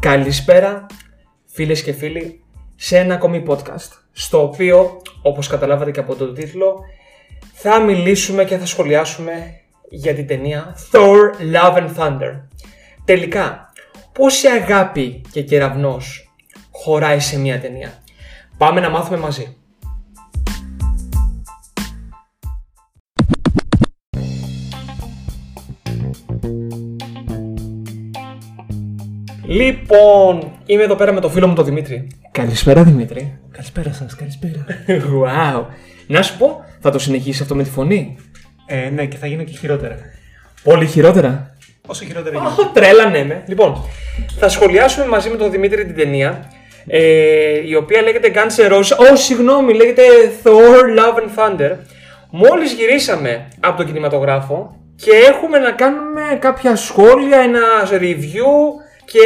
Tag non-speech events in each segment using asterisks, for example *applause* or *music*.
Καλησπέρα φίλες και φίλοι σε ένα ακόμη podcast στο οποίο όπως καταλάβατε και από τον τίτλο θα μιλήσουμε και θα σχολιάσουμε για την ταινία Thor Love and Thunder. Τελικά, πόση αγάπη και κεραυνός χωράει σε μια ταινία; Πάμε να μάθουμε μαζί. Λοιπόν, είμαι εδώ πέρα με το φίλο μου τον Δημήτρη. Καλησπέρα Δημήτρη. Καλησπέρα σας, καλησπέρα. *laughs* Wow. Να σου πω, θα το συνεχίσεις αυτό με τη φωνή; Ε, ναι, και θα γίνω και χειρότερα. Πολύ χειρότερα; Όσο χειρότερα γίνεται. Αχ, τρέλα ναι με. Λοιπόν, θα σχολιάσουμε μαζί με τον Δημήτρη την ταινία. Ε, η οποία λέγεται Guns N' Roses. Ω, συγγνώμη, λέγεται Thor Love and Thunder. Μόλις γυρίσαμε από τον κινηματογράφο και έχουμε να κάνουμε κάποια σχόλια, ένα review και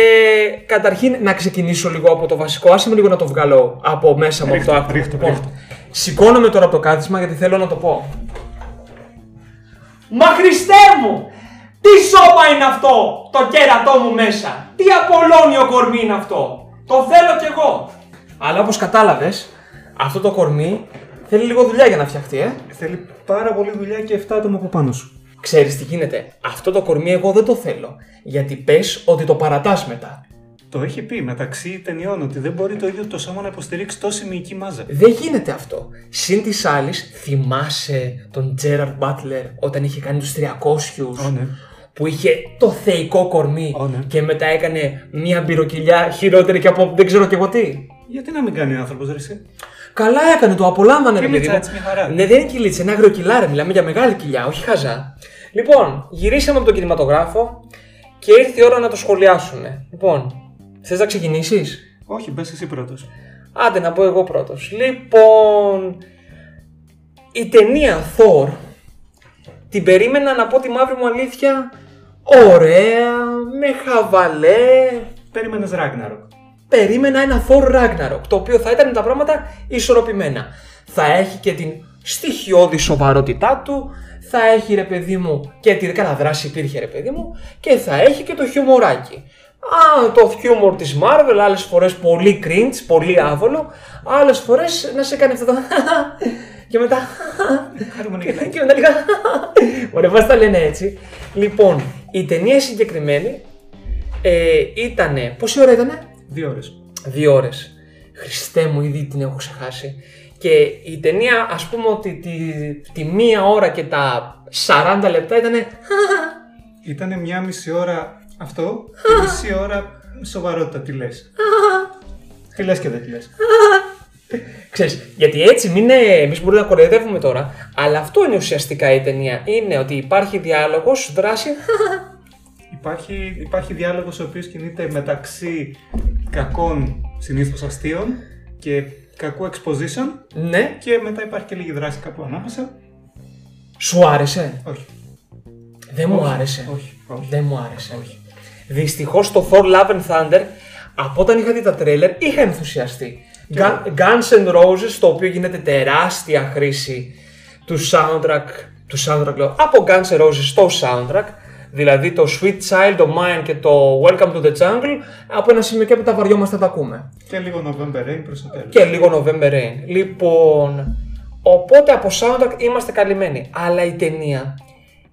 καταρχήν να ξεκινήσω λίγο από το βασικό. Άσε με λίγο να το βγάλω από μέσα μου Ρίχτω, αυτό. άκρο. ρίχτω, Λοιπόν, ρίχτω. Σηκώνομαι τώρα από το κάθισμα γιατί θέλω να το πω. Μα Χριστέ μου! Τι σώμα είναι αυτό! Το κέρατό μου μέσα! Τι απολώνιο κορμί είναι αυτό! Το θέλω κι εγώ! Αλλά όπως κατάλαβες, αυτό το κορμί θέλει λίγο δουλειά για να φτιαχτεί, ε. Θέλει πάρα πολύ δουλειά και 7 άτομα από πάνω σου. Ξέρεις τι γίνεται; Αυτό το κορμί εγώ δεν το θέλω. Γιατί πες ότι το παρατάς μετά. Το έχει πει μεταξύ ταινιών ότι δεν μπορεί το ίδιο το σώμα να υποστηρίξει τόση μυϊκή μάζα. Δεν γίνεται αυτό. Συν της άλλης, θυμάσαι τον Τζέραρντ Μπάτλερ όταν είχε κάνει τους 300 Ω, ναι. που είχε το θεϊκό κορμί Ω, ναι. και μετά έκανε μια μπυροκυλιά χειρότερη και από δεν ξέρω και εγώ τι; Γιατί να μην κάνει άνθρωπος, ρε εσύ; Καλά έκανε, το απολάμβανε ρε Κυλίτσα, παιδί μου. έτσι, μια χαρά. Ναι, δεν είναι κυλίτσα, είναι αγριοκυλά, ρε. Μιλάμε για μεγάλη κοιλιά, όχι χαζά. Λοιπόν, γυρίσαμε από τον κινηματογράφο και ήρθε η ώρα να το σχολιάσουμε. Λοιπόν, θες να ξεκινήσεις; Όχι, μπες εσύ πρώτος. Άντε να πω εγώ πρώτος. Λοιπόν, η ταινία Thor την περίμενα να πω τη μαύρη μου αλήθεια ωραία, με χαβαλέ. Περίμενες Ragnarok. Περίμενα ένα Thor Ragnarok, το οποίο θα ήταν τα πράγματα ισορροπημένα. Θα έχει και την στοιχειώδη σοβαρότητά του, θα έχει ρε παιδί μου και τη καλά δράση υπήρχε ρε παιδί μου και θα έχει και το χιουμοράκι. Α, το χιούμορ της Marvel, άλλες φορές πολύ cringe, πολύ άβολο, άλλες φορές να σε κάνει αυτό το *laughs* και μετά Χαρούμενο και, γελάκι. και μετά λίγα *laughs* Ωραία, μας τα λένε έτσι. Λοιπόν, η ταινία συγκεκριμένη ε, ήτανε, πόση ώρα ήτανε; Δύο ώρες. Δύο ώρες. Χριστέ μου, ήδη την έχω ξεχάσει. Και η ταινία, ας πούμε ότι τη, τη μία ώρα και τα 40 λεπτά ήτανε *laughs* Ήταν μια μισή ώρα αυτό και *laughs* μισή ώρα σοβαρότητα. Τι λες; *laughs* τι λες και δεν τι λες; Ξέρεις, γιατί έτσι μην είναι, εμείς μπορούμε να κοροϊδεύουμε τώρα, αλλά αυτό είναι ουσιαστικά η ταινία. Είναι ότι υπάρχει διάλογος, δράση. Υπάρχει, υπάρχει διάλογος ο οποίος κινείται μεταξύ κακών συνήθως αστείων και κακού exposition ναι, και μετά υπάρχει και λίγη δράση κάπου ανάμεσα. σου άρεσε; Όχι. Δεν μου Όχι, άρεσε. όχι, όχι. Δεν μου άρεσε. Όχι. Δυστυχώς το Thor Love and Thunder, από όταν είχα δει τα τρέλερ, είχα ενθουσιαστεί. Gun- Guns N' Roses, το οποίο γίνεται τεράστια χρήση του soundtrack, του soundtrack λέω, από Guns N' Roses στο soundtrack, δηλαδή το Sweet Child of Mine και το Welcome to the Jungle, από ένα σημείο και έπειτα βαριόμαστε να τα ακούμε. Και λίγο November Rain προς το τέλος. Και λίγο November Rain. Λοιπόν, οπότε από soundtrack είμαστε καλυμμένοι. Αλλά η ταινία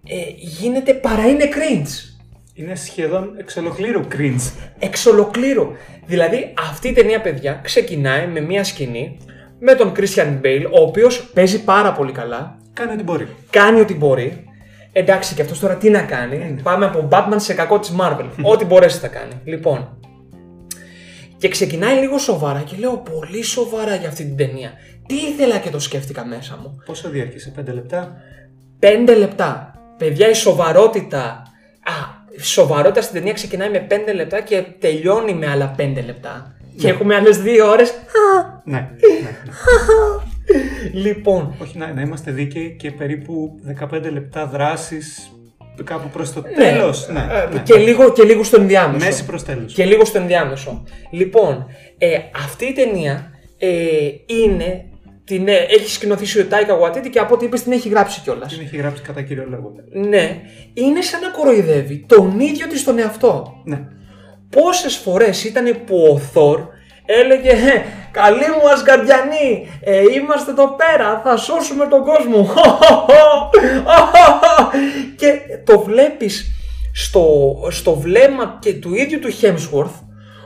ε, γίνεται παρά είναι cringe. Είναι σχεδόν εξ ολοκλήρου cringe. Εξ ολοκλήρου. Δηλαδή αυτή η ταινία, παιδιά, ξεκινάει με μια σκηνή με τον Christian Bale, ο οποίος παίζει πάρα πολύ καλά, Κάνει ό,τι μπορεί. κάνει ό,τι μπορεί. Εντάξει, και αυτός τώρα τι να κάνει; Πάμε από Batman σε κακό της Marvel. ό,τι μπορέσει θα κάνει. Λοιπόν, και ξεκινάει λίγο σοβαρά και λέω πολύ σοβαρά για αυτή την ταινία. Τι ήθελα και το σκέφτηκα μέσα μου. Πόσο διάρκησε, 5 λεπτά; 5 λεπτά. Παιδιά, η σοβαρότητα. Α, η σοβαρότητα στην ταινία ξεκινάει με 5 λεπτά και τελειώνει με άλλα 5 λεπτά. Και έχουμε άλλες 2 ώρες. Ναι, ναι, ναι. *laughs* λοιπόν, Όχι, να, να είμαστε δίκαιοι και περίπου 15 λεπτά δράσης κάπου προς το ναι, τέλος. Ναι, ε, ναι. Και, λίγο, και λίγο στο ενδιάμεσο. Μέση προς τέλος. Και λίγο στο ενδιάμεσο. Λοιπόν, ε, αυτή η ταινία ε, είναι. Την, ε, έχει σκηνοθήσει ο Τάικα Waititi και από ό,τι είπες την έχει γράψει κιόλας. Την έχει γράψει κατά κύριο λόγο. Ναι, είναι σαν να κοροϊδεύει τον ίδιο της τον εαυτό. Ναι. πόσες φορές ήταν που ο Θόρ έλεγε «Ε, Καλή μου Ασγαρδιανή, ε, είμαστε εδώ πέρα, θα σώσουμε τον κόσμο. και το βλέπεις στο, στο βλέμμα και του ίδιου του Hemsworth,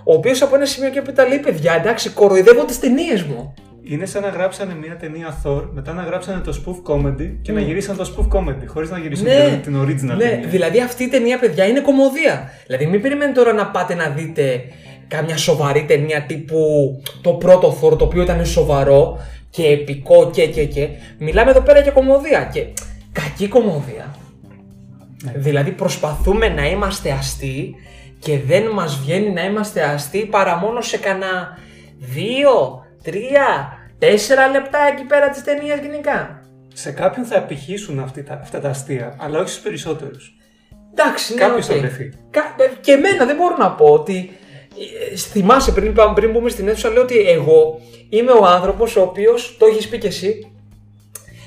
ο οποίος από ένα σημείο και έπειτα λέει παιδιά εντάξει κοροϊδεύω τις ταινίες μου. Είναι σαν να γράψανε μια ταινία Thor, μετά να γράψανε το spoof comedy και να γυρίσαν το spoof comedy, χωρίς να γυρίσουν Ναι, την original ναι, ταινία. δηλαδή αυτή η ταινία, παιδιά, είναι κομμωδία. Δηλαδή, μην περιμένετε τώρα να πάτε να δείτε κάμια σοβαρή ταινία τύπου το πρώτο Thor, το οποίο ήταν σοβαρό και επικό και και και. Μιλάμε εδώ πέρα για κομμωδία και κακή κομμωδία. Δηλαδή προσπαθούμε να είμαστε αστεί και δεν μας βγαίνει να είμαστε αστεί παρά μόνο σε κανένα δύο, τρία, τέσσερα λεπτά εκεί πέρα της ταινίας γενικά. Σε κάποιον θα επιχύσουν αυτή τα, αυτά τα αστεία, αλλά όχι στους περισσότερους. Εντάξει, ναι, Κάποιος οκ. θα βρεθεί. Κα- ε, Και εμένα δεν μπορώ να πω ότι. Ε, Θυμάσαι πριν, πάμε- πριν μπούμε στην αίθουσα, λέω ότι εγώ είμαι ο άνθρωπος ο οποίος, το έχεις πει κι εσύ,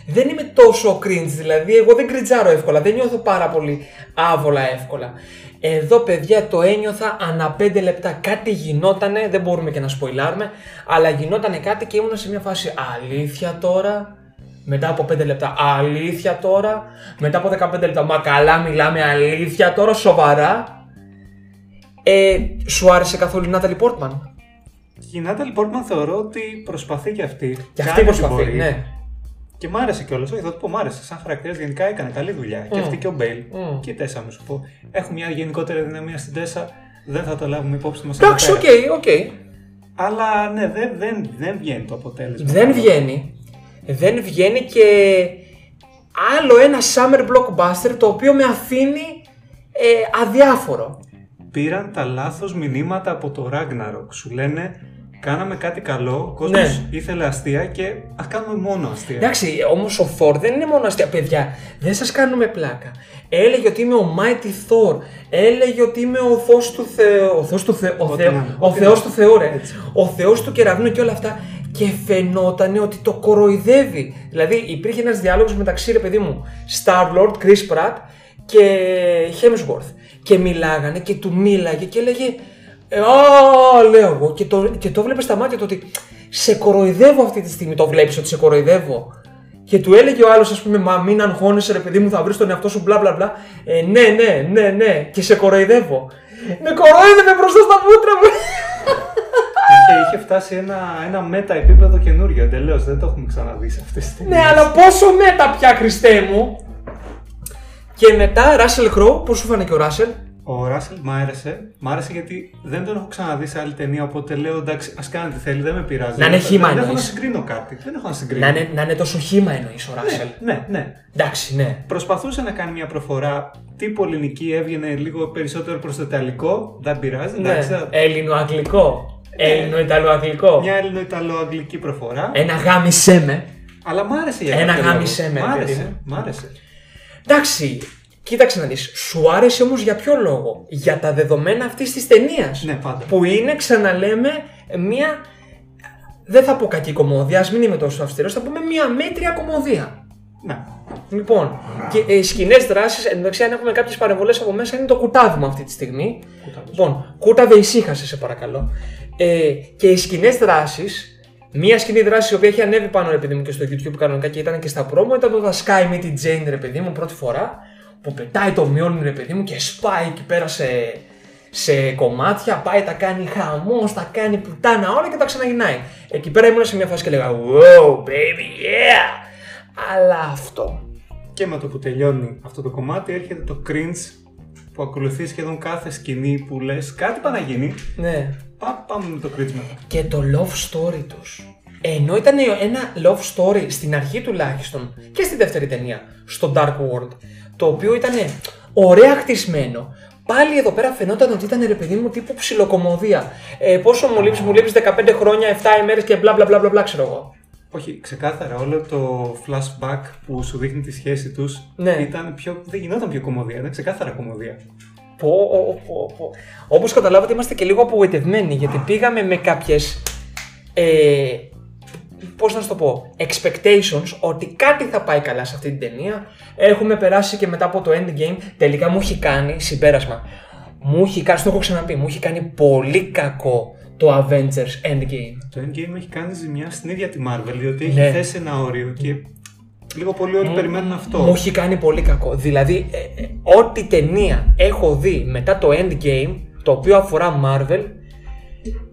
δεν είμαι τόσο cringe. Δηλαδή, εγώ δεν κριντζάρω εύκολα, δεν νιώθω πάρα πολύ άβολα εύκολα. Εδώ, παιδιά, το ένιωθα ανά πέντε λεπτά. Κάτι γινότανε, δεν μπορούμε και να σποϊλάρουμε, αλλά γινότανε κάτι και ήμουν σε μια φάση αλήθεια τώρα. Μετά από 5 λεπτά, αλήθεια τώρα. Μετά από 15 λεπτά, μα καλά μιλάμε, αλήθεια τώρα, σοβαρά. Ε, σου άρεσε καθόλου η Νάταλι Πόρτμαν; Και η Νάταλι Πόρτμαν θεωρώ ότι προσπαθεί και αυτή. Και Κάνει αυτή ό,τι προσπαθεί, μπορεί. ναι. Και μ' άρεσε κιόλας. Όχι, θα το πω, μ' άρεσε. Σαν χαρακτήρας γενικά έκανε καλή δουλειά. Και Μμ. αυτή και ο Μπέιλ. Μμ. Και η Τέσσα, να σου πω. Έχουν μια γενικότερη αδυναμία στην Τέσσα. Δεν θα το λάβουμε υπόψη μας. Εντάξει, ok, ok. Αλλά ναι, δεν, δεν, δεν βγαίνει το αποτέλεσμα. Δεν βγαίνει. Δεν βγαίνει και άλλο ένα summer blockbuster το οποίο με αφήνει ε, αδιάφορο. Πήραν τα λάθος μηνύματα από το Ragnarok. Σου λένε κάναμε κάτι καλό, ο κόσμος Ναι. ήθελε αστεία και ας κάνουμε μόνο αστεία. Εντάξει, όμως ο Thor δεν είναι μόνο αστεία. Παιδιά, δεν σας κάνουμε πλάκα. Έλεγε ότι είμαι ο Mighty Thor. Έλεγε ότι είμαι ο Θεό του Θεού. Ο Θεό του Θεού. Ο, Ό,τι Θεό, να είναι, ο ό,τι Θεός να του Θεού, ρε. Έτσι. Ο Θεός του κεραυνού και όλα αυτά. Και φαινόταν ότι το κοροϊδεύει. Δηλαδή υπήρχε ένας διάλογος μεταξύ, ρε παιδί μου, Star-Lord, Chris Pratt και Hemsworth. Και μιλάγανε και του μίλαγε και έλεγε. «Ε, Α, λέω εγώ. Και το, και το βλέπεις στα μάτια του ότι σε κοροϊδεύω αυτή τη στιγμή. Το βλέπεις ότι σε κοροϊδεύω. Και του έλεγε ο άλλος, ας πούμε, Μα μην αγχώνεσαι, ρε παιδί μου, θα βρεις τον εαυτό σου, μπλα μπλα μπλα. Ε, ναι, ναι, ναι, ναι, και σε κοροϊδεύω. Με κοροϊδεύε μπροστά στα μούτρα μου. Είχε, είχε φτάσει ένα, ένα μετα επίπεδο καινούριο εντελώς. Δεν το έχουμε ξαναδεί σε αυτές τις ναι, αλλά πόσο μέτα πια, Χριστέ μου. Και μετά, Ράσελ Κρό, πώς σου φάνηκε ο Ράσελ. Ο Ράσελ μ' άρεσε. Μ' άρεσε γιατί δεν τον έχω ξαναδεί σε άλλη ταινία. Οπότε λέω εντάξει, ας κάνει τι θέλει, δεν με πειράζει. Να είναι Δεν- χήμα Δεν έχω να εννοείς. συγκρίνω κάτι. Δεν έχω να συγκρίνω. Να είναι, να είναι τόσο χήμα εννοείς ο Ράσελ. ναι, ναι, ναι. Εντάξει, ναι. Προσπαθούσε να κάνει μια προφορά τύπου ελληνική, έβγαινε λίγο περισσότερο προς το ιταλικό. Δεν πειράζει. Εντάξει, ναι. θα- Έλληνο-αγγλικό. Έλληνο-ιταλο-αγγλικό. Μια ελληνο-ιταλο-αγγλική προφορά. Ένα γάμισέ με. Αλλά μ' άρεσε για Ένα κάποιο λόγο. γάμισέ με, Μ' παιδί άρεσε. μου. Μ' άρεσε. Εντάξει, κοίταξε να δεις. Σου άρεσε όμως για ποιο λόγο; Για τα δεδομένα αυτής της ταινίας. Ναι, πάντα. Που είναι, ξαναλέμε, μια... Δεν θα πω κακή κομμωδία, ας μην είμαι τόσο αυστηρός, θα πούμε μια μέτρια κομμωδία. Ναι. Λοιπόν, και ε, σκηνές δράσεις, εντάξει, αν έχουμε κάποιες παρεμβολές από μέσα, είναι το κουτάβι μου αυτή τη στιγμή. Κουτάβι. Λοιπόν, κούταβε ησύχασε, σε παρακαλώ. Ε, και οι σκηνές δράσεις, μία σκηνή δράση η οποία έχει ανέβει πάνω, ρε παιδί μου, και στο YouTube κανονικά και ήταν και στα promo, ήταν το The Sky Meet the Jane, ρε παιδί μου, πρώτη φορά, που πετάει το Mjolnir, ρε παιδί μου, και σπάει εκεί πέρα σε, σε κομμάτια, πάει, τα κάνει χαμός, τα κάνει πουτάνα όλα και τα ξαναγυρνάει. Εκεί πέρα ήμουν σε μια φάση και λέγα, Wow, baby, yeah! Αλλά αυτό. Και με το που τελειώνει αυτό το κομμάτι έρχεται το cringe που ακολουθείς σχεδόν κάθε σκηνή που λες κάτι πάει να γίνει. Ναι. Πά, πάμε με το cringe μετά. Και το love story τους. Ενώ ήταν ένα love story στην αρχή τουλάχιστον και στη δεύτερη ταινία, στο Dark World, το οποίο ήταν ωραία χτισμένο. Πάλι εδώ πέρα φαινόταν ότι ήταν ρε παιδί μου τύπου ψιλοκομωδία. Ε, πόσο μου λείπει, μου λείπει 15 χρόνια, 7 ημέρες και μπλα μπλα μπλα μπλα, μπλα ξέρω εγώ. Όχι, ξεκάθαρα όλο το flashback που σου δείχνει τη σχέση τους Ναι. ήταν πιο, δεν γινόταν πιο κομμωδία, ήταν ξεκάθαρα κομμωδία. Πω, πω, πω, πω. Όπως καταλάβατε είμαστε και λίγο απογοητευμένοι γιατί πήγαμε με κάποιες ε, πώς να σου το πω expectations ότι κάτι θα πάει καλά σε αυτή την ταινία έχουμε περάσει και μετά από το endgame τελικά μου έχει κάνει συμπέρασμα Μου έχει κάνει, το έχω ξαναπεί, μου έχει κάνει πολύ κακό το Avengers Endgame. Το Endgame έχει κάνει ζημιά στην ίδια τη Marvel, διότι έχει Ναι. θέσει ένα όριο και λίγο πολύ όλοι περιμένουν αυτό. Μου έχει κάνει πολύ κακό. Δηλαδή, ε, ε, ό,τι ταινία έχω δει μετά το Endgame, το οποίο αφορά Marvel,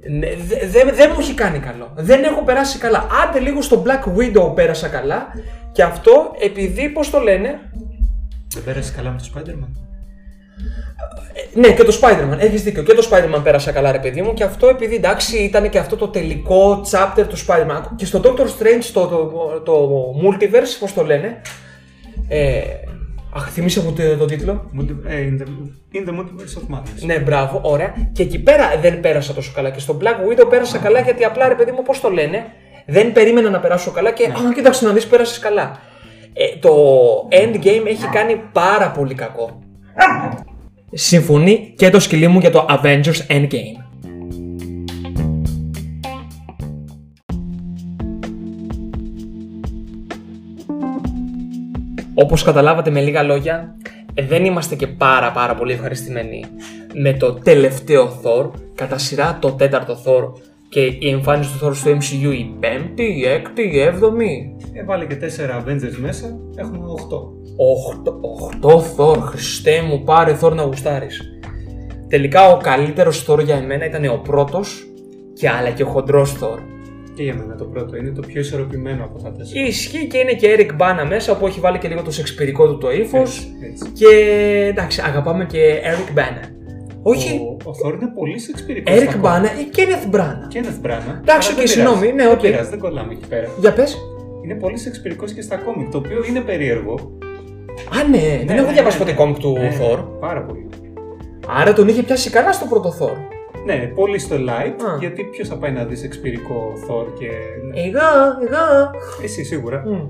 ναι, δε- δε- δεν μου έχει κάνει καλό. Δεν έχω περάσει καλά. Άντε λίγο στο Black Widow πέρασα καλά. Και αυτό επειδή, πώς το λένε, Δεν πέρασε καλά με το Spider-Man. Ναι, και το Spider-Man. Έχεις δίκιο. Και το Spider-Man πέρασα καλά, ρε παιδί μου. Και αυτό επειδή εντάξει ήταν και αυτό το τελικό chapter του Spider-Man. Και στο Doctor Strange, το, το, το, multiverse, πώς το λένε. Ε, αχ, θυμίσε μου το, το τίτλο; Multi- ε, in, the, in the Multiverse of Madness. Ναι, μπράβο, ωραία. Και εκεί πέρα δεν πέρασα τόσο καλά. Και στο Black Widow πέρασα καλά γιατί απλά ρε παιδί μου, πώς το λένε. Δεν περίμενα να περάσω καλά και. Α, κοίταξε να δεις, πέρασες καλά. Ε, το Endgame έχει κάνει πάρα πολύ κακό. Συμφωνεί και το σκυλί μου για το Avengers Endgame. Όπως καταλάβατε με λίγα λόγια, δεν είμαστε και πάρα πάρα πολύ ευχαριστημένοι με το τελευταίο Thor, κατά σειρά το τέταρτο Thor και η εμφάνιση του Thor στο MCU η πέμπτη, η έκτη, η έβδομη. Έβαλε και 4 Avengers μέσα, έχουμε 8. Οχτώ, οχτώ Thor, Χριστέ μου, πάρε Thor να γουστάρεις. Τελικά ο καλύτερος Thor για εμένα ήταν ο πρώτος και άλλα και ο χοντρός Thor. Και για μένα το πρώτο είναι το πιο ισορροπημένο από τα τέσσερα. Ισχύει και είναι και Eric Bana μέσα που έχει βάλει και λίγο το σεξπυρικό του το ύφος. Έτσι, έτσι. Και εντάξει, αγαπάμε και Eric Bana. Όχι, Ο, ο Thor είναι πολύ σεξπυρικό. Eric Bana ή Kenneth Branagh. Kenneth Branagh. Εντάξει, αλλά οκ, δεν συγγνώμη, πειράζει. ναι, Δεν οκ. πειράζει, δεν κολλάμε εκεί πέρα. Για πες. Είναι πολύ σεξπυρικό και στα κόμικ, το οποίο είναι περίεργο. Α, ναι, δεν έχω ναι, διαβάσει ναι, ποτέ ναι. κόμικ του Ναι, Thor. Πάρα πολύ. Άρα τον είχε πιάσει καλά στο πρώτο Thor. Ναι, πολύ στο light, Α. γιατί ποιος θα πάει να δει σεξπυρικό Thor και. ναι, Εγώ, εγώ. Εσύ σίγουρα. Μμ.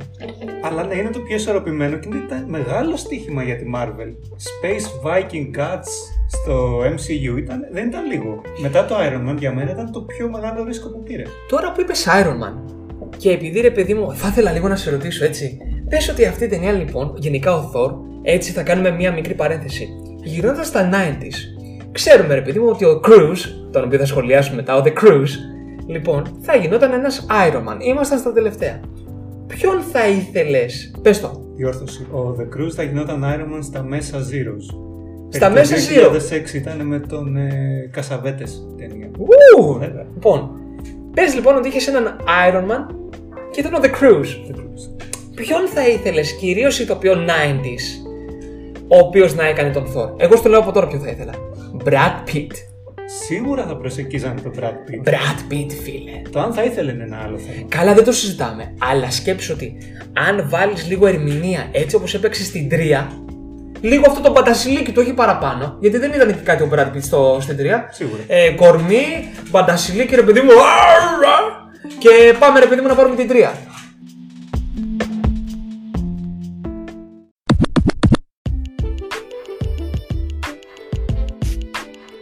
Αλλά ναι, είναι το πιο ισορροπημένο και είναι τα- μεγάλο στοίχημα για τη Marvel. Space Viking Gods στο MCU ήταν, δεν ήταν λίγο. Μετά το Iron Man για μένα ήταν το πιο μεγάλο ρίσκο που πήρε. Τώρα που είπες Iron Man και επειδή ρε παιδί μου, θα ήθελα λίγο να σε ρωτήσω έτσι. Πες ότι αυτή η ταινία λοιπόν, γενικά ο Thor, έτσι θα κάνουμε μία μικρή παρένθεση. Γυρνώντα στα 90s, ξέρουμε ρε παιδί μου ότι ο Cruise, τον οποίο θα σχολιάσουμε μετά, ο The Cruise, λοιπόν, θα γινόταν ένας Iron Man. Ήμασταν στα τελευταία. Ποιον θα ήθελες, πες το, Διόρθωση. Ο The Cruise θα γινόταν Iron Man στα μέσα Zeros. Στα Ε, το μέσα 2006 ήταν με τον ε, Κασαβέτες ταινία. Ου! Βέβαια. Λοιπόν, πες λοιπόν ότι είχες έναν Iron Man και ήταν ο The Cruise. The Cruise. Ποιον θα ήθελες, κυρίως ηθοποιό 90s, ο οποίος να έκανε τον Thor; Εγώ στο λέω από τώρα ποιο θα ήθελα. Brad Pitt. Σίγουρα θα προσεκίζανε τον Brad Pitt. Brad Pitt, φίλε. Το αν θα ήθελε είναι ένα άλλο θέμα. Καλά, δεν το συζητάμε. Αλλά σκέψου ότι αν βάλεις λίγο ερμηνεία έτσι όπως έπαιξε στην τρία, λίγο αυτό το μπαντασιλίκι το έχει παραπάνω. Γιατί δεν ήταν και κάτι ο Brad Pitt στο, στην τρία. Σίγουρα. Ε, κορμί, μπαντασιλίκι, ρε παιδί μου. άρα, Και πάμε, ρε παιδί μου, να πάρουμε την τρία.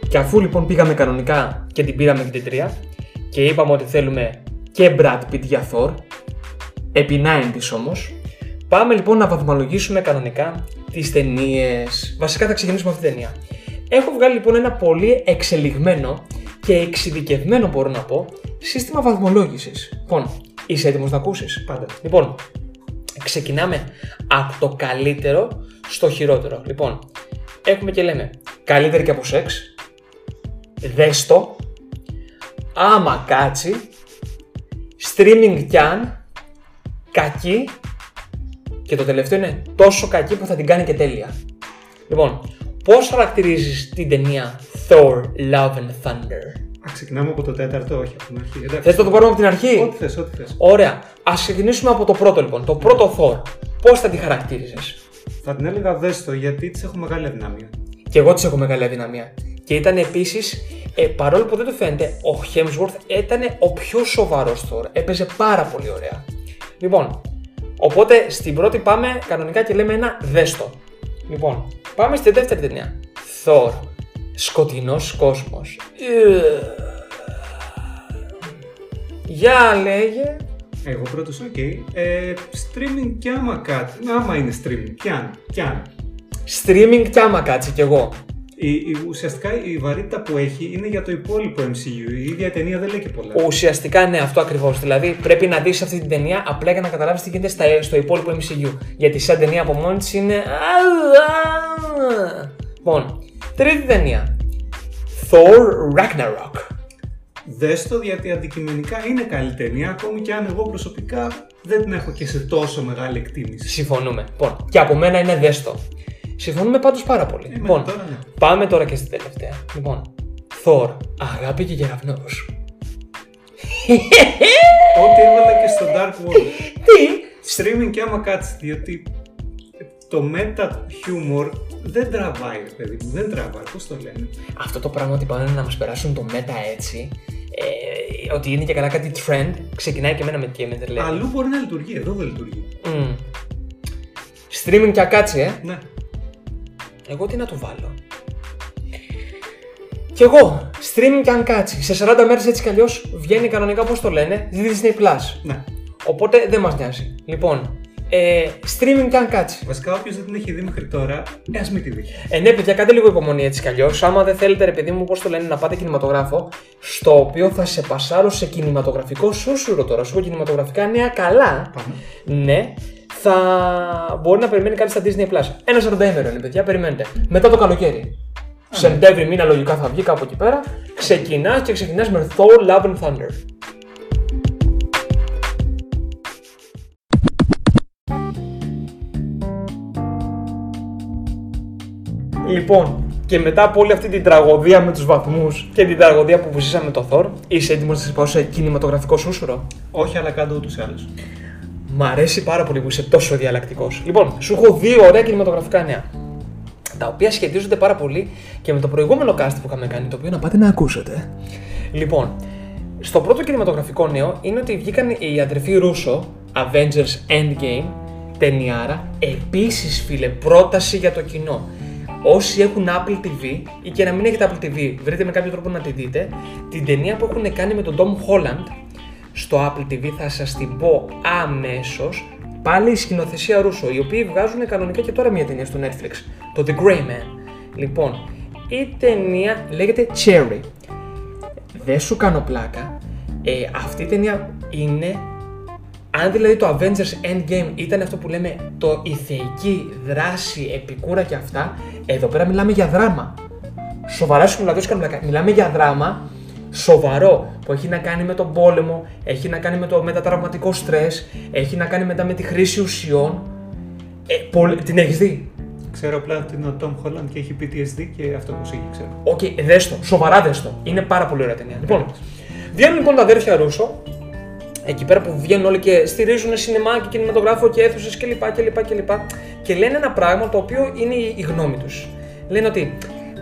Και αφού λοιπόν πήγαμε κανονικά και την πήραμε και την τρία και είπαμε ότι θέλουμε και Brad Pitt για Thor, επί 90's όμως, πάμε λοιπόν να βαθμολογήσουμε κανονικά τις ταινίες. Βασικά θα ξεκινήσουμε με αυτή την ταινία. Έχω βγάλει λοιπόν ένα πολύ εξελιγμένο και εξειδικευμένο μπορώ να πω σύστημα βαθμολόγησης. Λοιπόν, είσαι έτοιμος να ακούσεις. Πάντα. Λοιπόν, ξεκινάμε από το καλύτερο στο χειρότερο. Λοιπόν, έχουμε και λέμε καλύτερη και από σεξ, δέστο, άμα κάτσει, streaming κι αν, κακή και το τελευταίο είναι τόσο κακή που θα την κάνει και τέλεια. Λοιπόν, πώς χαρακτηρίζεις την ταινία Thor Love and Thunder; Α, ξεκινάμε από το τέταρτο, όχι από την αρχή. Εντάξει. Θες να το πάρουμε από την αρχή; Ό,τι θες, ό,τι θες. Ωραία. Ας ξεκινήσουμε από το πρώτο λοιπόν. Το πρώτο Thor. Πώς θα τη χαρακτήριζες; Θα την έλεγα δέστο γιατί της έχω μεγάλη αδυναμία. Και εγώ της έχω μεγάλη αδυναμία. Και ήταν επίσης, ε, παρόλο που δεν το φαίνεται, ο Hemsworth ήταν ο πιο σοβαρός Thor. Έπαιζε πάρα πολύ ωραία. Λοιπόν, οπότε στην πρώτη πάμε κανονικά και λέμε ένα δες το. Λοιπόν, πάμε στη δεύτερη ταινία. Thor. Σκοτεινός κόσμος. Για λέγε. Εγώ πρώτος, οκ. Ε, streaming κι άμα κάτι. Άμα είναι streaming, κι αν. Κι αν. Streaming κι άμα κάτσει κι εγώ. Η, η- ουσιαστικά η βαρύτητα που έχει είναι για το υπόλοιπο MCU. Η ίδια η ταινία δεν λέει και πολλά. Ουσιαστικά ναι, αυτό ακριβώς. Δηλαδή πρέπει να δεις αυτή την ταινία απλά για να καταλάβεις τι γίνεται στα, στο υπόλοιπο MCU. Γιατί σαν ταινία από μόνη της είναι. Λοιπόν, τρίτη ταινία. Thor Ragnarok. Δες το γιατί αντικειμενικά είναι καλή ταινία, ακόμη και αν εγώ προσωπικά δεν την έχω και σε τόσο μεγάλη εκτίμηση. Συμφωνούμε. Λοιπόν, και από μένα είναι δέστο. Συμφωνούμε πάντως πάρα πολύ. Ε, λοιπόν, μέχρι τώρα, ναι. πάμε τώρα και στην τελευταία. Λοιπόν, Thor, αγάπη και γεραυνό. *laughs* Ό,τι έβαλα και στο Dark World. *laughs* Τι! Streaming και άμα κάτσεις, διότι το meta humor δεν τραβάει, ρε παιδί μου, δεν τραβάει, πώς το λένε. Αυτό το πράγμα ότι πάνε να μας περάσουν το μέτα έτσι, ε, ότι είναι και καλά κάτι trend, ξεκινάει και εμένα με, και με τρελαίνει. Αλλού μπορεί να λειτουργεί, εδώ δεν λειτουργεί. Μμμ. Streaming και ακάτσι, ε. Ναι. Εγώ τι να του βάλω. Κι εγώ, streaming και αν κάτσει. Σε 40 μέρες έτσι κι αλλιώς βγαίνει κανονικά πώς το λένε, Disney Plus. Ναι. Οπότε δεν μας νοιάζει. Λοιπόν, ε, streaming και αν κάτσει. Βασικά, όποιος δεν την έχει δει μέχρι τώρα, ε, ας μην τη δει. Ε, ναι, παιδιά, κάντε λίγο υπομονή έτσι κι αλλιώς. Άμα δεν θέλετε, ρε παιδί μου, πώς το λένε, να πάτε κινηματογράφο, στο οποίο θα σε πασάρω σε κινηματογραφικό σούσουρο τώρα. Σου έχω κινηματογραφικά νέα καλά. Πάμε. Ναι, θα μπορεί να περιμένει κάτι στα Disney Plus. Ένα 40 ημέρο είναι, παιδιά, περιμένετε. Μετά το καλοκαίρι. Σεπτέμβρη μήνα λογικά θα βγει κάπου εκεί πέρα. Ξεκινάς και ξεκινάς με Thor Love and Thunder. Λοιπόν, και μετά από όλη αυτή την τραγωδία με τους βαθμούς και την τραγωδία που ζήσαμε το Thor, είσαι έτοιμος να σε πάω σε κινηματογραφικό σούσουρο; Όχι, αλλά κάτω ούτως ή άλλως. Μ' αρέσει πάρα πολύ που είσαι τόσο διαλλακτικός. Λοιπόν, σου έχω δύο ωραία κινηματογραφικά νέα. Τα οποία σχετίζονται πάρα πολύ και με το προηγούμενο cast που είχαμε κάνει, το οποίο να πάτε να ακούσετε. Λοιπόν, στο πρώτο κινηματογραφικό νέο είναι ότι βγήκαν οι αδερφοί Ρούσο, Avengers Endgame, ταινιάρα. Επίσης, φίλε, πρόταση για το κοινό. Όσοι έχουν Apple TV ή και να μην έχετε Apple TV, βρείτε με κάποιο τρόπο να τη δείτε. Την ταινία που έχουν κάνει με τον Tom Holland στο Apple TV θα σας την πω αμέσως. Πάλι η σκηνοθεσία Ρούσο, οι οποίοι βγάζουν κανονικά και τώρα μια ταινία στο Netflix, το The Grey Man. Λοιπόν, η ταινία λέγεται Cherry. Δεν σου κάνω πλάκα. Ε, αυτή η ταινία είναι αν δηλαδή το Avengers Endgame ήταν αυτό που λέμε το η θεϊκή δράση, επικούρα και αυτά, εδώ πέρα μιλάμε για δράμα. Σοβαρά σου μιλάω, δεν σου κάνω πλάκα. Μιλάμε για δράμα σοβαρό που έχει να κάνει με τον πόλεμο, έχει να κάνει με το μετατραυματικό στρες, έχει να κάνει μετά με τη χρήση ουσιών. Ε, πολ- την έχεις δει; Ξέρω απλά ότι είναι ο Tom Holland και έχει PTSD και αυτό που έχει, ξέρω. Οκ, δες το, σοβαρά δες το. Είναι πάρα πολύ ωραία ταινία. Λοιπόν, βγαίνουν λοιπόν τα αδέρφια Ρούσο, εκεί πέρα που βγαίνουν όλοι και στηρίζουν σινεμά και κινηματογράφο και αίθουσες κλπ. κλπ, κλπ. Και λένε ένα πράγμα το οποίο είναι η η γνώμη τους. Λένε ότι,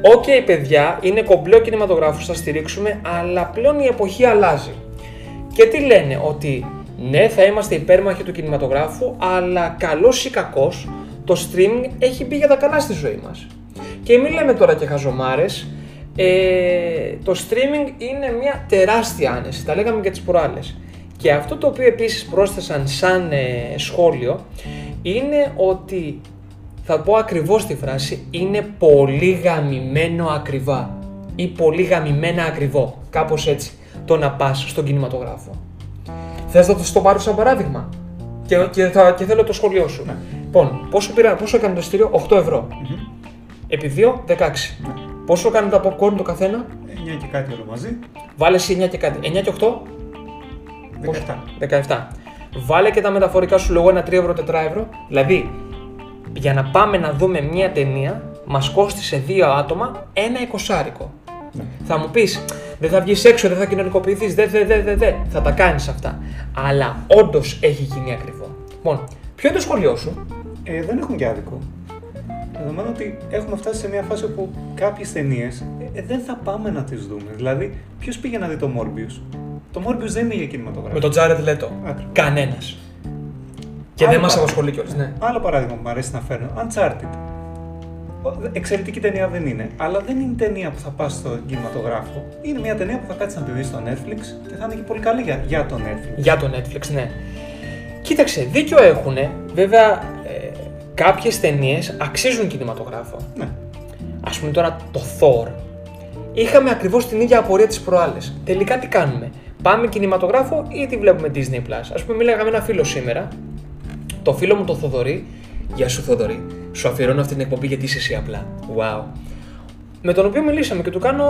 οκ, παιδιά, είναι κομπλέ ο κινηματογράφος, θα στηρίξουμε, αλλά πλέον η εποχή αλλάζει. Και τι λένε, ότι ναι, θα είμαστε υπέρμαχοι του κινηματογράφου, αλλά καλός ή κακός, το streaming έχει μπει για τα καλά στη ζωή μας. Και μην λέμε τώρα και χαζομάρες. Ε, το streaming είναι μια τεράστια άνεση, τα λέγαμε και τις προάλλες. Και αυτό το οποίο επίσης πρόσθεσαν σαν ε, σχόλιο είναι ότι, θα πω ακριβώς τη φράση, είναι πολύ γαμημένο ακριβά ή πολύ γαμημένα ακριβό, κάπως έτσι, το να πας στον κινηματογράφο. Θες να το στο πάρω σαν παράδειγμα και, και, θα, και θέλω το σχόλιο σου. Ναι. Λοιπόν, πόσο, πήρα, πόσο έκανε το ειστήριο, 8 ευρώ. Επί 2, 16. Πόσο κάνει τα popcorn το καθένα, 9 και κάτι όλο μαζί. βάλες εσύ 9 και κάτι. 9 και 8, 17. 17. Βάλε και τα μεταφορικά σου λόγω ένα 3 ευρώ, 4 ευρώ. Δηλαδή, για να πάμε να δούμε μια ταινία, μας κόστησε δύο άτομα ένα εικοσάρικο. Ναι. Θα μου πεις, δεν θα βγεις έξω, δεν θα κοινωνικοποιηθείς, δεν, δεν, δεν, δεν, δεν. Θα τα κάνεις αυτά. Αλλά όντως έχει γίνει ακριβό. Λοιπόν, ποιο είναι το σχολείο σου, Ε, δεν έχουν και άδικο. Δεδομένου ότι έχουμε φτάσει σε μια φάση όπου κάποιες ταινίες ε, δεν θα πάμε να τις δούμε. Δηλαδή, ποιος πήγε να δει το Morbius; Το Morbius δεν είναι για κινηματογράφο. με τον Τζάρετ Λέτο. Άκρη. Κανένας. Και Άλλο δεν μας πράγμα. απασχολεί κιόλας. Ναι. Άλλο παράδειγμα που μου αρέσει να φέρνω. Uncharted. Ο- Εξαιρετική ταινία δεν είναι, αλλά δεν είναι ταινία που θα πας στο κινηματογράφο. Είναι μια ταινία που θα κάτσεις να τη δεις στο Netflix και θα είναι και πολύ καλή για, για το Netflix. Για το Netflix, ναι. Κοίταξε, δίκιο έχουν. Βέβαια, ε, κάποιες ταινίες αξίζουν κινηματογράφο. Ναι. ας πούμε τώρα το Thor, είχαμε ακριβώς την ίδια απορία τις προάλλες. Τελικά τι κάνουμε, Πάμε κινηματογράφο ή τι βλέπουμε Disney Plus; Α πούμε, μίλαγα με ένα φίλο σήμερα, το φίλο μου το Θοδωρή. Γεια σου Θοδωρή. Σου αφιερώνω αυτή την εκπομπή γιατί είσαι εσύ απλά. Wow. Με τον οποίο μιλήσαμε και του κάνω.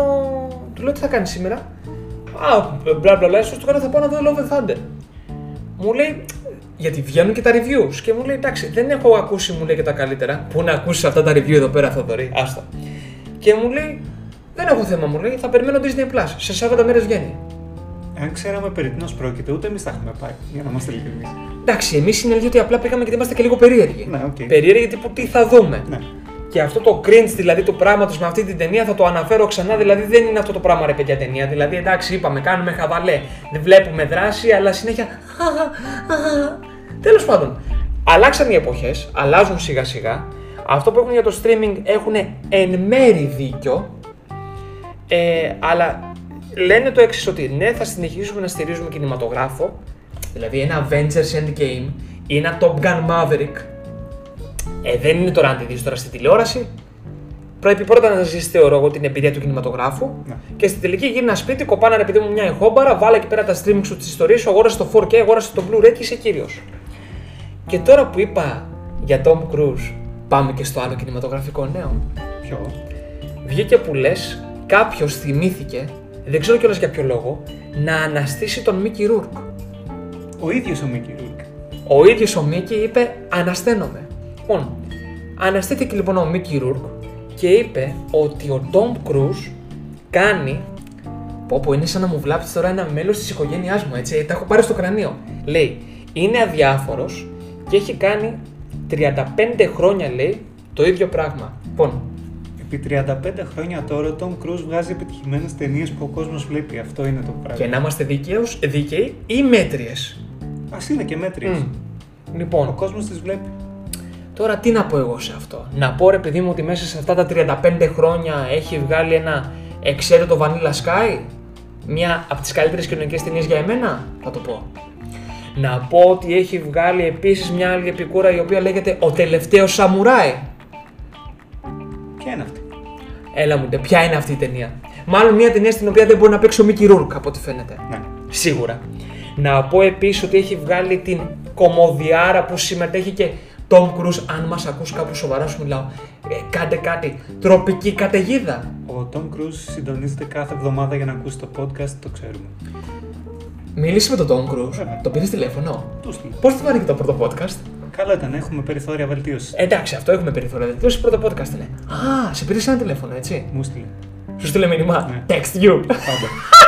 Του λέω τι θα κάνει σήμερα. Α, μπλα μπλα μπλα, του κάνω θα πάω να δω Love and Thunder. Μου λέει, γιατί βγαίνουν και τα reviews. Και μου λέει, εντάξει, δεν έχω ακούσει, μου λέει και τα καλύτερα. Πού να ακούσεις αυτά τα review εδώ πέρα, Θοδωρή, άστα. Και μου λέει, δεν έχω θέμα, μου λέει, θα περιμένω Disney Plus. Σε 40 μέρες βγαίνει. Αν ξέραμε περί τίνος πρόκειται, ούτε εμείς θα είχαμε πάει, για να είμαστε ειλικρινείς. Εντάξει, εμείς είναι αλήθεια ότι απλά πήγαμε γιατί είμαστε και λίγο περίεργοι. Ναι, οκ. Περίεργοι τύπου τι θα δούμε. Ναι. Και αυτό το cringe δηλαδή του πράγματος με αυτή την ταινία θα το αναφέρω ξανά. Δηλαδή δεν είναι αυτό το πράγμα ρε παιδιά ταινία. Δηλαδή εντάξει, είπαμε, κάνουμε χαβαλέ. Δεν βλέπουμε δράση, αλλά συνέχεια. Τέλος πάντων, αλλάξαν οι εποχές, αλλάζουν σιγά σιγά. Αυτό που έχουν για το streaming έχουν εν μέρη δίκιο. Ε, αλλά λένε το εξής ότι ναι, θα συνεχίσουμε να στηρίζουμε κινηματογράφο. Δηλαδή ένα Avengers Endgame ή ένα Top Gun Maverick ε, δεν είναι τώρα αν τη δεις τώρα στη τηλεόραση. Πρέπει πρώτα να ζήσει, θεωρώ εγώ, την εμπειρία του κινηματογράφου. Ναι. Και στη τελική γύρνα σπίτι, κοπάνα ρε παιδί μου μια εχόμπαρα, βάλε εκεί πέρα τα streaming σου τι ιστορίε σου, αγόρασε το 4K, αγόρασε το Blu-ray και είσαι κύριος. Και τώρα που είπα για Tom Cruise, πάμε και στο άλλο κινηματογραφικό νέο. Ποιο; Βγήκε που λες, κάποιος θυμήθηκε, δεν ξέρω κιόλας για ποιο λόγο, να αναστήσει τον Mickey Rourke. Ο ίδιος ο Μίκη Ρούρκ. Ο ίδιος ο Μίκη είπε Ανασταίνομαι. Λοιπόν, αναστήθηκε λοιπόν ο Μίκη Ρούρκ και είπε ότι ο Τόμ Κρούζ κάνει. Πω, πω, είναι σαν να μου βλάψει τώρα ένα μέλος της οικογένειάς μου, έτσι. Τα έχω πάρει στο κρανίο. Λέει, είναι αδιάφορος και έχει κάνει 35 χρόνια, λέει, το ίδιο πράγμα. Λοιπόν, Επί 35 χρόνια τώρα ο Τόμ Κρούζ βγάζει επιτυχημένες ταινίες που ο κόσμος βλέπει. Αυτό είναι το πράγμα. και να είμαστε δικαίους, δίκαιοι ή μέτριες. Α είναι και μέτριε. Ο Λοιπόν, κόσμος τις βλέπει. Τώρα τι να πω εγώ σε αυτό; Να πω ρε παιδί μου ότι μέσα σε αυτά τα 35 χρόνια έχει βγάλει ένα εξαίρετο Vanilla Sky; Μια από τις καλύτερες κοινωνικές ταινίες για εμένα, θα το πω. Να πω ότι έχει βγάλει επίσης μια άλλη επικούρα η οποία λέγεται Ο Τελευταίος Σαμουράι. Ποια είναι αυτή; Έλα μου, ντε, ποια είναι αυτή η ταινία; Μάλλον μια ταινία στην οποία δεν μπορεί να παίξει ο Μίκη Ρούρκ από ό,τι φαίνεται. Ναι. Σίγουρα. Να πω επίσης ότι έχει βγάλει την κομμωδιάρα που συμμετέχει και Tom Cruise, αν μας ακούς κάπου σοβαρά σου μιλάω, ε, κάντε κάτι, τροπική καταιγίδα. Ο Τόμ Κρούζ συντονίζεται κάθε εβδομάδα για να ακούσει το podcast, το ξέρουμε. Μίλησε με τον Tom Cruise, Βέβαια. το πήρες τηλέφωνο; Του στείλε. Πώς το φάνηκε το πρώτο podcast; Καλό ήταν, έχουμε περιθώρια βελτίωσης. Εντάξει, αυτό έχουμε περιθώρια. βελτίωσης, πρώτο podcast είναι. Α, σε πήρες ένα τηλέφωνο, έτσι. Μου στείλε. Σου στείλε μήνυμα. Ναι. Text you. Πάντα. *laughs*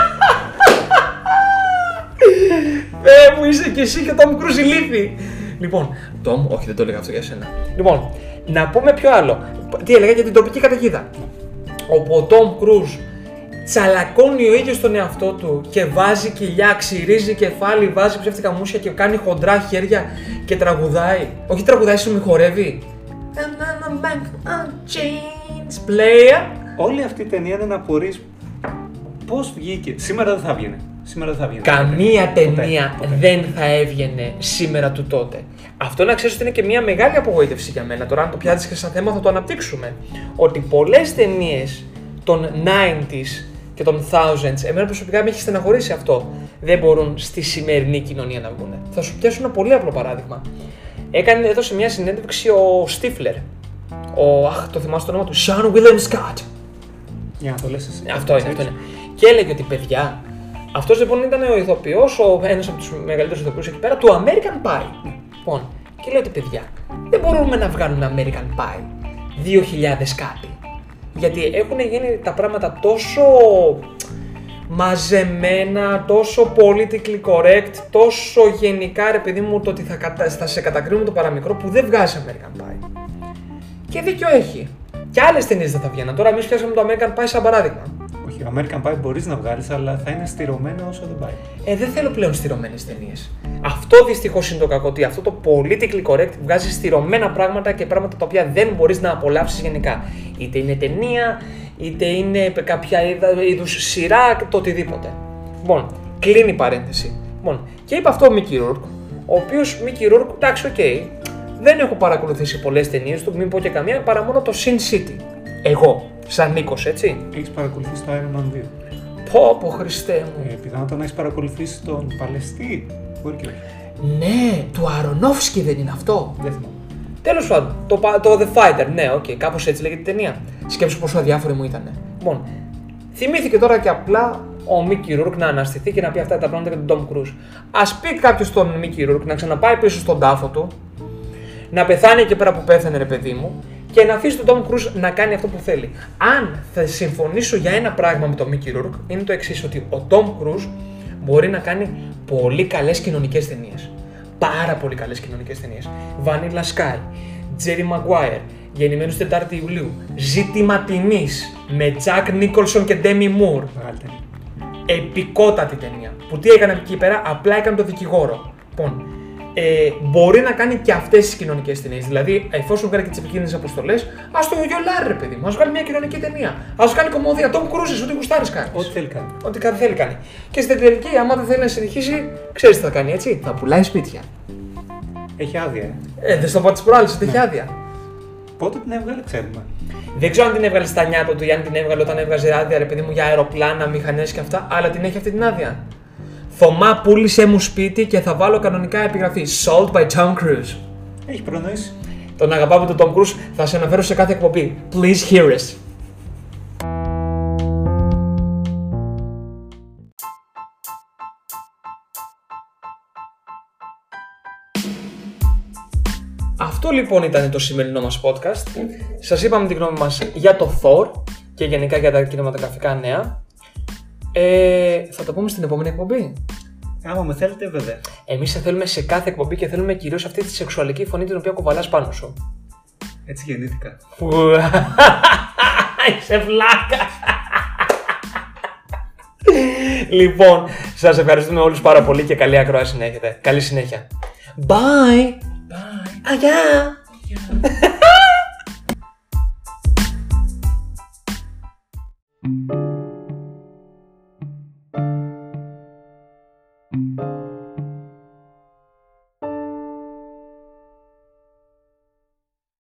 Ε, μου είσαι και εσύ και ο Tom Cruise ηλίθι. Λοιπόν, Tom, όχι δεν το έλεγα αυτό για σένα. Λοιπόν, να πούμε ποιο άλλο. Τι έλεγα για την τοπική καταιγίδα. Όπου ο Tom Cruise τσαλακώνει ο ίδιος τον εαυτό του και βάζει κοιλιά, ξυρίζει κεφάλι, βάζει ψεύτικα μουσια και κάνει χοντρά χέρια και τραγουδάει. Όχι τραγουδάει, σου χορεύει. And I'm a bank of chains player. Όλη αυτή η ταινία είναι να απορρεί πώς βγήκε. Σήμερα δεν θα βγαίνει. Σήμερα δεν θα βγαίνει. Καμία Ποτέ, ταινία ποτέ. δεν θα έβγαινε σήμερα του τότε. Αυτό να ξέρεις ότι είναι και μια μεγάλη απογοήτευση για μένα. Τώρα, αν το πιάσεις και σαν θέμα, θα το αναπτύξουμε. Ότι πολλές ταινίες των 90s και των 1000s, εμένα προσωπικά με έχει στεναχωρήσει αυτό, δεν μπορούν στη σημερινή κοινωνία να βγουν. Θα σου πιάσω ένα πολύ απλό παράδειγμα. Έκανε, έδωσε μια συνέντευξη ο Στίφλερ. Ο, αχ, το θυμάσαι το όνομα του, Sean William Scott. Για να το λες εσύ. Αυτό είναι, αυτό είναι. Και έλεγε ότι παιδιά, αυτός λοιπόν ήταν ο ηθοποιός, ένας από τους μεγαλύτερους ηθοποιούς εκεί πέρα, του American Pie. Λοιπόν, και λέει ότι παιδιά, δεν μπορούμε να βγάλουμε American Pie 2000 κάτι. Γιατί έχουν γίνει τα πράγματα τόσο μαζεμένα, τόσο politically correct, τόσο γενικά ρε παιδί μου το ότι θα, κατα... θα σε κατακρίνουμε το παραμικρό που δεν βγάζει American Pie. Και δίκιο έχει. Και άλλες ταινίες δεν θα βγαίναν. Τώρα, εμείς πιάσαμε το American Pie σαν παράδειγμα. Όχι, American Pie μπορείς να βγάλεις, αλλά θα είναι στηρωμένο όσο δεν πάει. Ε, δεν θέλω πλέον στηρωμένες ταινίες. Αυτό δυστυχώς είναι το κακό. Ότι αυτό το politically correct βγάζει στηρωμένα πράγματα και πράγματα τα οποία δεν μπορείς να απολαύσεις γενικά. Είτε είναι ταινία, είτε είναι κάποια είδους σειρά, το οτιδήποτε. Λοιπόν, κλείνει η παρένθεση. Λοιπόν, και είπε αυτό ο Mickey Rourke, ο οποίος Mickey Rourke, εντάξει, οκ, δεν έχω παρακολουθήσει πολλές ταινίες του, μην πω και καμία, παρά μόνο το Sin City. Εγώ, σαν Νίκος, έτσι. Έχεις παρακολουθήσει το Iron Man 2. Πω, πω, Χριστέ μου. Ε, πιθανότατα να έχεις παρακολουθήσει τον Παλαιστή. Μπορεί και όχι. Ναι, του Αρονόφσκι δεν είναι αυτό. Δεν θυμάμαι. Τέλος πάντων, το, πα- το The Fighter, ναι, ok, okay, κάπως έτσι λέγεται η ταινία. Σκέψου πόσο αδιάφορη μου ήταν. Λοιπόν, θυμήθηκε τώρα και απλά ο Μίκη Ρούρκ να αναστηθεί και να πει αυτά τα πράγματα για τον Tom Cruise. Α πει κάποιος στον Μίκη Ρούρκ να ξαναπάει πίσω στον τάφο του, να πεθάνει εκεί πέρα που πέθανε, ρε παιδί μου, και να αφήσει τον Tom Cruise να κάνει αυτό που θέλει. Αν θα συμφωνήσω για ένα πράγμα με τον Μίκη Ρούρκ, είναι το εξής: Ότι ο Tom Cruise μπορεί να κάνει πολύ καλές κοινωνικές ταινίες. Πάρα πολύ καλές κοινωνικές ταινίες. Vanilla Sky, Jerry Maguire, Γεννημένος 4 Ιουλίου, Ζήτημα τιμής με Jack Nicholson και Demi Moore. Μεγάλη ταινία. Επικότατη ταινία. Που τι έκανε εκεί πέρα, απλά έκανε το δικηγόρο. Λοιπόν, ε, μπορεί να κάνει και αυτές τις κοινωνικές ταινίες. Δηλαδή, εφόσον βγάλει και τις επικίνδυνες αποστολές, ας το γιολάρει, ρε παιδί μου. Α βγάλει μια κοινωνική ταινία. Α κάνει κομμωδία. Tom Cruise, ό,τι γουστάρεις κάνεις. Ό,τι θέλει κάνει. Ό,τι κάτι θέλει κάνει. Και στην τελική, άμα δεν θέλει να συνεχίσει, ξέρεις τι θα κάνει, έτσι. Θα πουλάει σπίτια. Έχει άδεια. Ε. Ε, δεν στο πω της προάλλη, ότι έχει άδεια. Πότε την έβγαλε, ξέρουμε. Δεν ξέρω αν την έβγαλε στα νιάτα του ή αν την έβγαλε όταν έβγαζε άδεια, ρε παιδί μου, για αεροπλάνα, μηχανές και αυτά, αλλά την έχει αυτή την άδεια. Θωμά, πούλησε μου σπίτι και θα βάλω κανονικά επιγραφή. Sold by Tom Cruise. Έχει προνοήσει. Τον αγαπάμε τον Tom Cruise, θα σε αναφέρω σε κάθε εκπομπή. Please hear us. Αυτό λοιπόν ήταν το σημερινό μας podcast. Σας είπαμε την γνώμη μας για το Thor και γενικά για τα κινηματογραφικά νέα. Ε, θα τα πούμε στην επόμενη εκπομπή. Άμα με θέλετε, βέβαια. Εμείς σε θέλουμε σε κάθε εκπομπή και θέλουμε κυρίως αυτή τη σεξουαλική φωνή την οποία κουβαλάς πάνω σου. Έτσι γεννήθηκα. *laughs* Είσαι βλάκας. λοιπόν, σας ευχαριστούμε όλους πάρα πολύ και καλή ακρόαση να έχετε. Καλή συνέχεια. Bye. Bye. Αγιά.